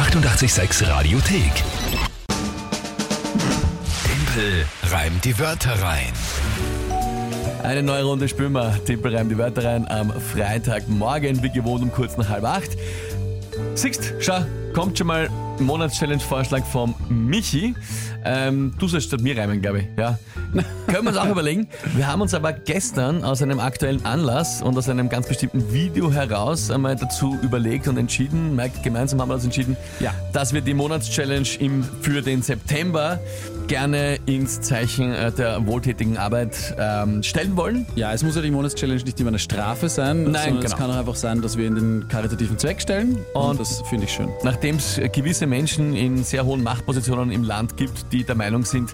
886 Radiothek. Tempel reimt die Wörter rein. Eine neue Runde spielen wir. Tippel reimt die Wörter rein am Freitagmorgen, wie gewohnt um kurz nach halb acht. Siehst, schau, kommt schon mal Monatschallenge-Vorschlag vom Michi. Ähm, du sollst statt mir reimen, glaube ich. Ja. Können wir uns auch überlegen. Wir haben uns aber gestern aus einem aktuellen Anlass und aus einem ganz bestimmten Video heraus einmal dazu überlegt und entschieden, Mike, gemeinsam haben wir uns entschieden, Ja. dass wir die Monatschallenge im, für den September gerne ins Zeichen äh, der wohltätigen Arbeit ähm, stellen wollen. Ja, es muss ja die Monatschallenge nicht immer eine Strafe sein, Nein, sondern es genau. kann auch einfach sein, dass wir in den karitativen Zweck stellen und, Und- das finde ich schön. Nachdem es gewisse Menschen in sehr hohen Machtpositionen im Land gibt, die der Meinung sind,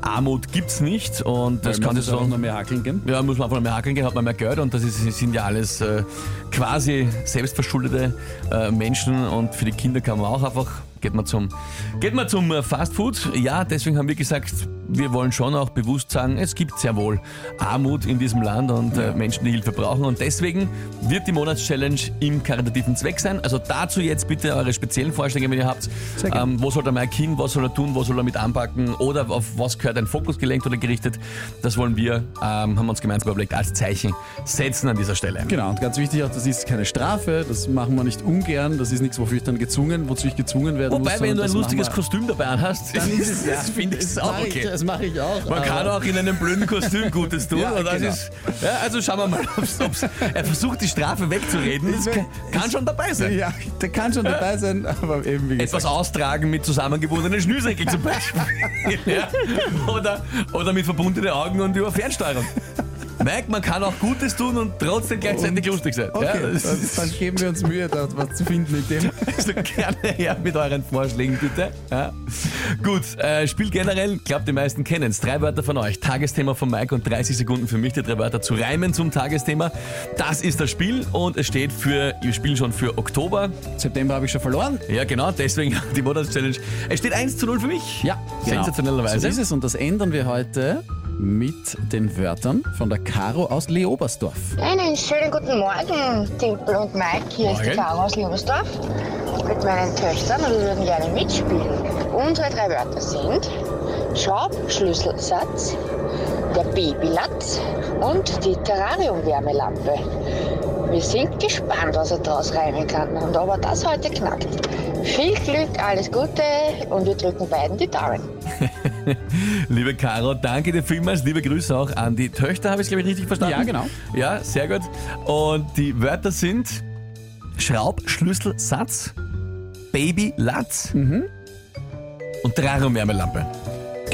Armut gibt's nicht und das Weil kann es auch noch mehr Hackeln geben. Ja, muss man einfach mehr hakeln gehen, hat man mehr Geld und das ist, sind ja alles äh, quasi selbstverschuldete äh, Menschen und für die Kinder kann man auch einfach, geht man zum, geht man zum äh, Fast Food. Ja, deswegen haben wir gesagt, wir wollen schon auch bewusst sagen, es gibt sehr wohl Armut in diesem Land und äh, Menschen, die Hilfe brauchen und deswegen wird die Monatschallenge im karitativen Zweck sein. Also dazu jetzt bitte eure speziellen Vorschläge, wenn ihr habt. Ähm, wo soll der Mike hin, was soll er tun, was soll er mit anpacken oder auf was gehört ein Fokus gelenkt oder gerichtet. Das wollen wir, ähm, haben wir uns gemeinsam überlegt, als Zeichen setzen an dieser Stelle. Genau, und ganz wichtig auch, das ist keine Strafe, das machen wir nicht ungern, das ist nichts, wofür ich dann gezwungen, wozu ich gezwungen werden Wobei, wenn du ein lustiges Kostüm dabei hast, wir- dann ist es, ja, das finde ich auch okay. Ich, das mache ich auch. Man kann auch in einem blöden Kostüm Gutes tun. Ja, genau. ist, ja, also schauen wir mal, ob's, ob's, er versucht die Strafe wegzureden. Das kann, kann schon dabei sein. Ja, der kann schon dabei sein, aber eben wie gesagt. Etwas austragen mit zusammengebundenen Schnürsenkeln zum Beispiel. oder, oder mit verbundenen Augen und über Fernsteuerung. Merkt, man kann auch Gutes tun und trotzdem gleichzeitig lustig sein. Okay, Ja, dann, dann geben wir uns Mühe, da was zu finden in dem. also gerne her mit euren Vorschlägen, bitte. Ja. Gut, äh, Spiel generell, glaubt die meisten kennen es. Drei Wörter von euch. Tagesthema von Mike und 30 Sekunden für mich, die drei Wörter zu reimen zum Tagesthema. Das ist das Spiel und es steht für, wir spielen schon für Oktober. September habe ich schon verloren. Ja, genau, deswegen die Monatschallenge. Es steht 1 zu 0 für mich. Ja, genau. Sensationellerweise. So ist es und das ändern wir heute mit den Wörtern von der Caro aus Leobersdorf. Einen schönen guten Morgen, Timpel und Mike. Hier ist die Morgen. Caro aus Liebersdorf mit meinen Töchtern und wir würden gerne mitspielen. Unsere drei Wörter sind Schraubschlüsselsatz, der Babylatz und die Terrariumwärmelampe. Wir sind gespannt, was er daraus reimen kann und ob er das heute knackt. Viel Glück, alles Gute und wir drücken beiden die Daumen. Liebe Caro, danke dir vielmals. Liebe Grüße auch an die Töchter, habe ich glaube ich richtig verstanden? Ja, genau. Ja, sehr gut. Und die Wörter sind Schraubschlüsselsatz, Babylatz Mhm. und Terrariumwärmelampe.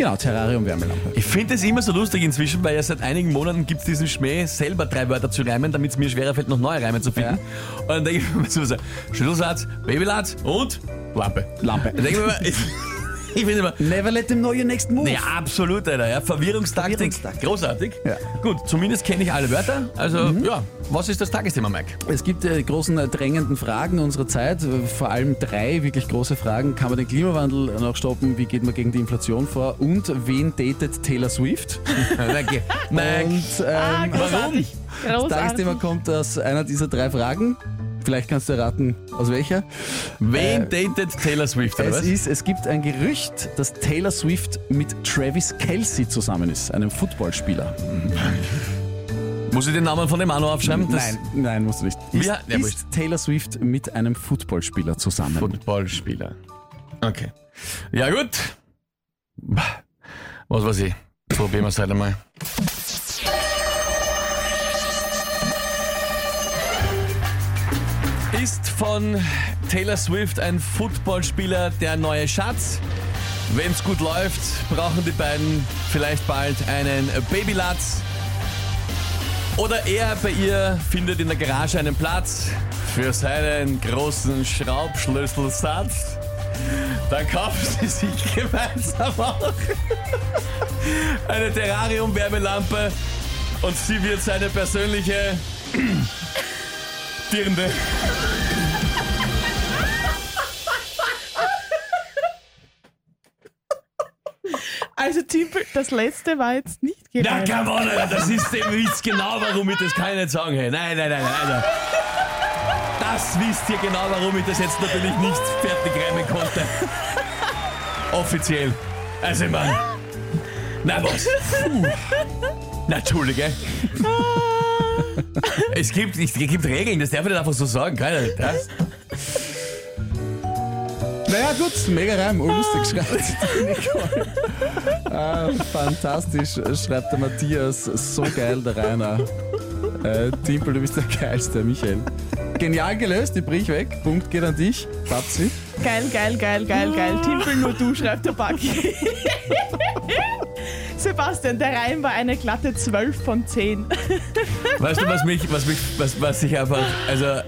Genau, Terrariumwärmelampe. Ich finde es immer so lustig inzwischen, weil ja seit einigen Monaten gibt es diesen Schmäh, selber drei Wörter zu reimen, damit es mir schwerer fällt, noch neue Reime zu finden. Und dann denke ich mir so, Schlüsselsatz, Babylatz und Lampe. Lampe. Dann denke ich mir ich, finde immer, Never let them know your next move. ja, absolut, Alter. Ja, Verwirrungstaktik. Verwirrungstaktik. Großartig. Ja. Gut, zumindest kenne ich alle Wörter. Also, ja, was ist das Tagesthema, Mike? Es gibt äh, großen äh, drängenden Fragen unserer Zeit, äh, vor allem drei wirklich große Fragen. Kann man den Klimawandel noch stoppen? Wie geht man gegen die Inflation vor? Und wen datet Taylor Swift? Danke. Mike. Und ähm, Warum? das Tagesthema kommt aus einer dieser drei Fragen. Vielleicht kannst du erraten, aus welcher. Wen Äh, datet Taylor Swift, oder Es, was? ist, es gibt ein Gerücht, dass Taylor Swift mit Travis Kelsey zusammen ist, einem Footballspieler. Muss ich den Namen von dem Anno aufschreiben? Nein, nein, musst du nicht. Ist, ja, wurscht. ist Taylor Swift mit einem Footballspieler zusammen? Footballspieler. Okay. Ja, gut. Was weiß ich. Probieren wir es halt einmal. Ist von Taylor Swift ein Footballspieler der neue Schatz? Wenn es gut läuft, brauchen die beiden vielleicht bald einen Babylatz. Oder er bei ihr findet in der Garage einen Platz für seinen großen Schraubschlüsselsatz. Dann kaufen sie sich gemeinsam auch eine Terrarium-Wärmelampe und sie wird seine persönliche Dirnde. Also Timpel, das letzte war jetzt nicht Na, gemeint. come on, Alter, das ist der Witz genau, warum ich das kann ich nicht sagen. Hey. Nein, nein, nein, nein. Alter. das wisst ihr genau, warum ich das jetzt natürlich nicht fertig reimen konnte. Offiziell. Also, ich mein. Na was? Puh. Na, Entschuldige. Es, gibt, es gibt Regeln, das darf ich nicht einfach so sagen. Keiner, ja? Naja, gut, mega Reim, urlustig schreibt Nicole. Ah, fantastisch, schreibt der Matthias. So geil, der Rainer. Äh, Timpel, du bist der Geilste, Michael. Genial gelöst, die brich weg. Punkt geht an dich. Babsi. Geil, geil, geil, geil, geil. Timpel nur du, schreibt der Buggy. Sebastian, der Reim war eine glatte 12 von 10. Weißt du, was mich, was mich, was, was ich einfach, also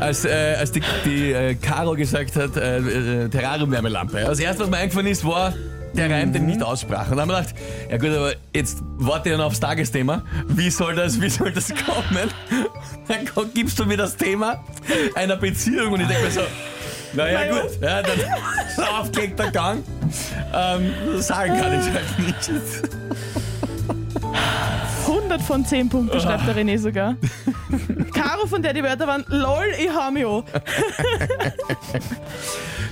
als, äh, als die, die äh, Caro gesagt hat, äh, äh, Terrarium-Wärmelampe. Das erste, was mir eingefallen ist, war der Reim, den ich nicht aussprach. Und dann haben wir gedacht, ja gut, aber jetzt warte ich noch aufs Tagesthema. Wie soll das, wie soll das kommen? Dann gibst du mir das Thema einer Beziehung und ich denke mir so, naja Naja. gut, ja, dann so aufgelegter Gang. Ähm, sagen kann ich halt nicht. 100 von 10 Punkten, schreibt der René sogar. Caro, von der die Wörter waren, lol, ich hau mich an.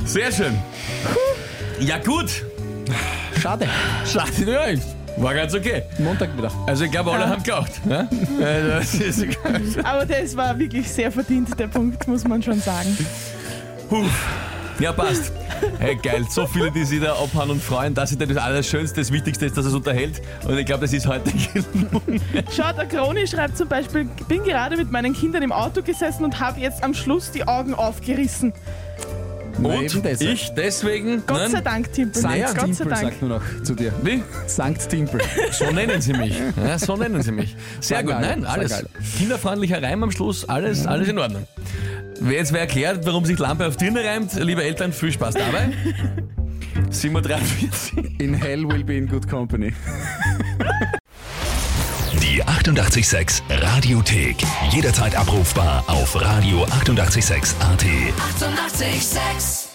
Sehr schön. Ja gut, Schade. schade, ja, war ganz okay. Montag wieder. Also ich glaube, alle haben gelacht. Ne? Das ist egal. Aber das war wirklich sehr verdient, der Punkt, muss man schon sagen. Puh. Ja, passt. Hey, geil. So viele, die sich da abhauen und freuen. Das ist ja das Allerschönste, das Wichtigste ist, dass es unterhält. Und ich glaube, das ist heute genug. Schau, der Kroni schreibt zum Beispiel, bin gerade mit meinen Kindern im Auto gesessen und habe jetzt am Schluss die Augen aufgerissen. Und deshalb. ich deswegen... Gott nein, sei Dank, Timpel. Sankt Gott sei Dank. sagt nur noch zu dir. Wie? Sankt Timpel. So nennen sie mich. Ja, so nennen sie mich. Sehr Sag gut. geil, Nein, alles. Kinderfreundlicher Reim am Schluss. Alles, alles in Ordnung. Wer jetzt wer erklärt, warum sich Lampe auf Dirne reimt, liebe Eltern, viel Spaß dabei. 7.43 In hell will be in good company. Die 886 Radiothek. Jederzeit abrufbar auf radio886.at. 886! 886